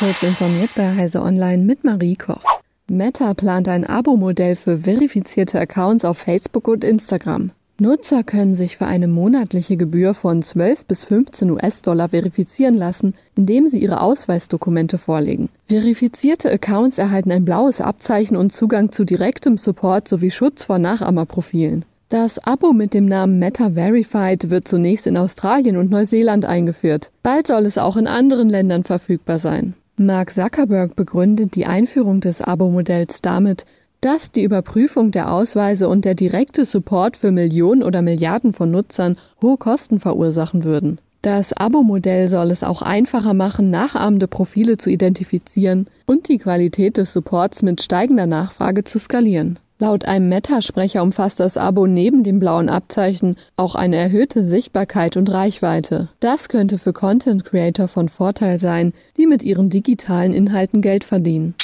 Kurz informiert bei Heise Online mit Marie Koch. Meta plant ein Abo-Modell für verifizierte Accounts auf Facebook und Instagram. Nutzer können sich für eine monatliche Gebühr von 12 bis 15 US-Dollar verifizieren lassen, indem sie ihre Ausweisdokumente vorlegen. Verifizierte Accounts erhalten ein blaues Abzeichen und Zugang zu direktem Support sowie Schutz vor Nachahmerprofilen. Das Abo mit dem Namen Meta Verified wird zunächst in Australien und Neuseeland eingeführt. Bald soll es auch in anderen Ländern verfügbar sein. Mark Zuckerberg begründet die Einführung des Abo-Modells damit, dass die Überprüfung der Ausweise und der direkte Support für Millionen oder Milliarden von Nutzern hohe Kosten verursachen würden. Das Abo-Modell soll es auch einfacher machen, nachahmende Profile zu identifizieren und die Qualität des Supports mit steigender Nachfrage zu skalieren. Laut einem Meta-Sprecher umfasst das Abo neben dem blauen Abzeichen auch eine erhöhte Sichtbarkeit und Reichweite. Das könnte für Content Creator von Vorteil sein, die mit ihren digitalen Inhalten Geld verdienen.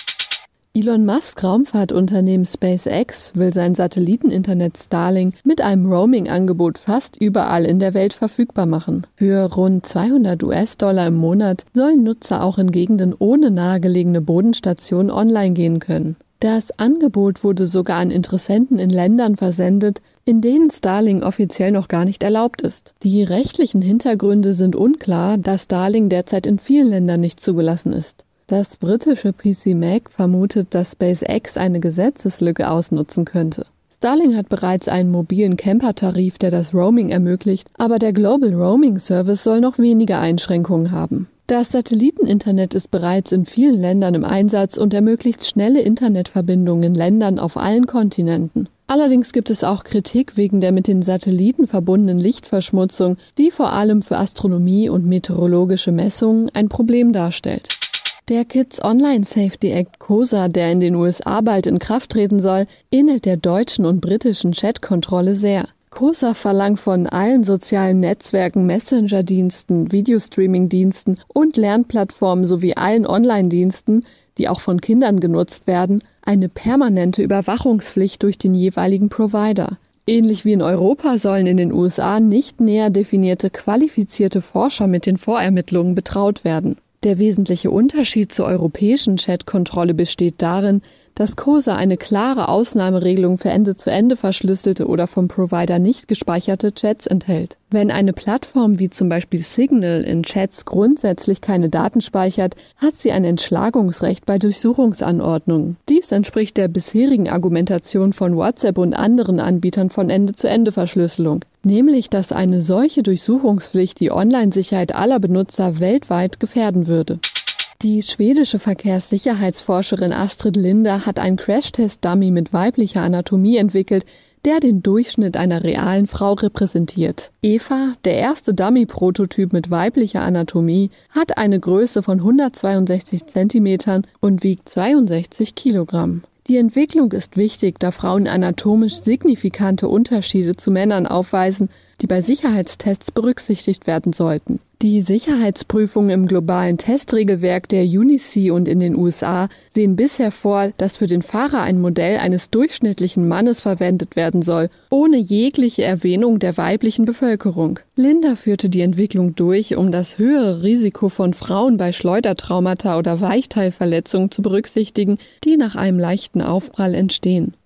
Elon Musk Raumfahrtunternehmen SpaceX will sein Satelliteninternet Starlink mit einem Roaming-Angebot fast überall in der Welt verfügbar machen. Für rund 200 US-Dollar im Monat sollen Nutzer auch in Gegenden ohne nahegelegene Bodenstationen online gehen können. Das Angebot wurde sogar an Interessenten in Ländern versendet, in denen Starlink offiziell noch gar nicht erlaubt ist. Die rechtlichen Hintergründe sind unklar, da Starlink derzeit in vielen Ländern nicht zugelassen ist. Das britische PC Mac vermutet, dass SpaceX eine Gesetzeslücke ausnutzen könnte. Starlink hat bereits einen mobilen Camper-Tarif, der das Roaming ermöglicht, aber der Global Roaming Service soll noch weniger Einschränkungen haben. Das Satelliteninternet ist bereits in vielen Ländern im Einsatz und ermöglicht schnelle Internetverbindungen in Ländern auf allen Kontinenten. Allerdings gibt es auch Kritik wegen der mit den Satelliten verbundenen Lichtverschmutzung, die vor allem für Astronomie und meteorologische Messungen ein Problem darstellt. Der Kids Online Safety Act COSA, der in den USA bald in Kraft treten soll, ähnelt der deutschen und britischen Chatkontrolle sehr. COSA verlangt von allen sozialen Netzwerken, Messenger-Diensten, Videostreaming-Diensten und Lernplattformen sowie allen Online-Diensten, die auch von Kindern genutzt werden, eine permanente Überwachungspflicht durch den jeweiligen Provider. Ähnlich wie in Europa sollen in den USA nicht näher definierte qualifizierte Forscher mit den Vorermittlungen betraut werden. Der wesentliche Unterschied zur europäischen Chatkontrolle besteht darin, dass COSA eine klare Ausnahmeregelung für Ende-zu-Ende verschlüsselte oder vom Provider nicht gespeicherte Chats enthält. Wenn eine Plattform wie zum Beispiel Signal in Chats grundsätzlich keine Daten speichert, hat sie ein Entschlagungsrecht bei Durchsuchungsanordnungen. Dies entspricht der bisherigen Argumentation von WhatsApp und anderen Anbietern von Ende-zu-Ende-Verschlüsselung nämlich dass eine solche Durchsuchungspflicht die Online-Sicherheit aller Benutzer weltweit gefährden würde. Die schwedische Verkehrssicherheitsforscherin Astrid Linder hat einen Crashtest-Dummy mit weiblicher Anatomie entwickelt, der den Durchschnitt einer realen Frau repräsentiert. Eva, der erste Dummy-Prototyp mit weiblicher Anatomie, hat eine Größe von 162 cm und wiegt 62 Kilogramm. Die Entwicklung ist wichtig, da Frauen anatomisch signifikante Unterschiede zu Männern aufweisen, die bei Sicherheitstests berücksichtigt werden sollten. Die Sicherheitsprüfungen im globalen Testregelwerk der UNICE und in den USA sehen bisher vor, dass für den Fahrer ein Modell eines durchschnittlichen Mannes verwendet werden soll, ohne jegliche Erwähnung der weiblichen Bevölkerung. Linda führte die Entwicklung durch, um das höhere Risiko von Frauen bei Schleudertraumata oder Weichteilverletzungen zu berücksichtigen, die nach einem leichten Aufprall entstehen.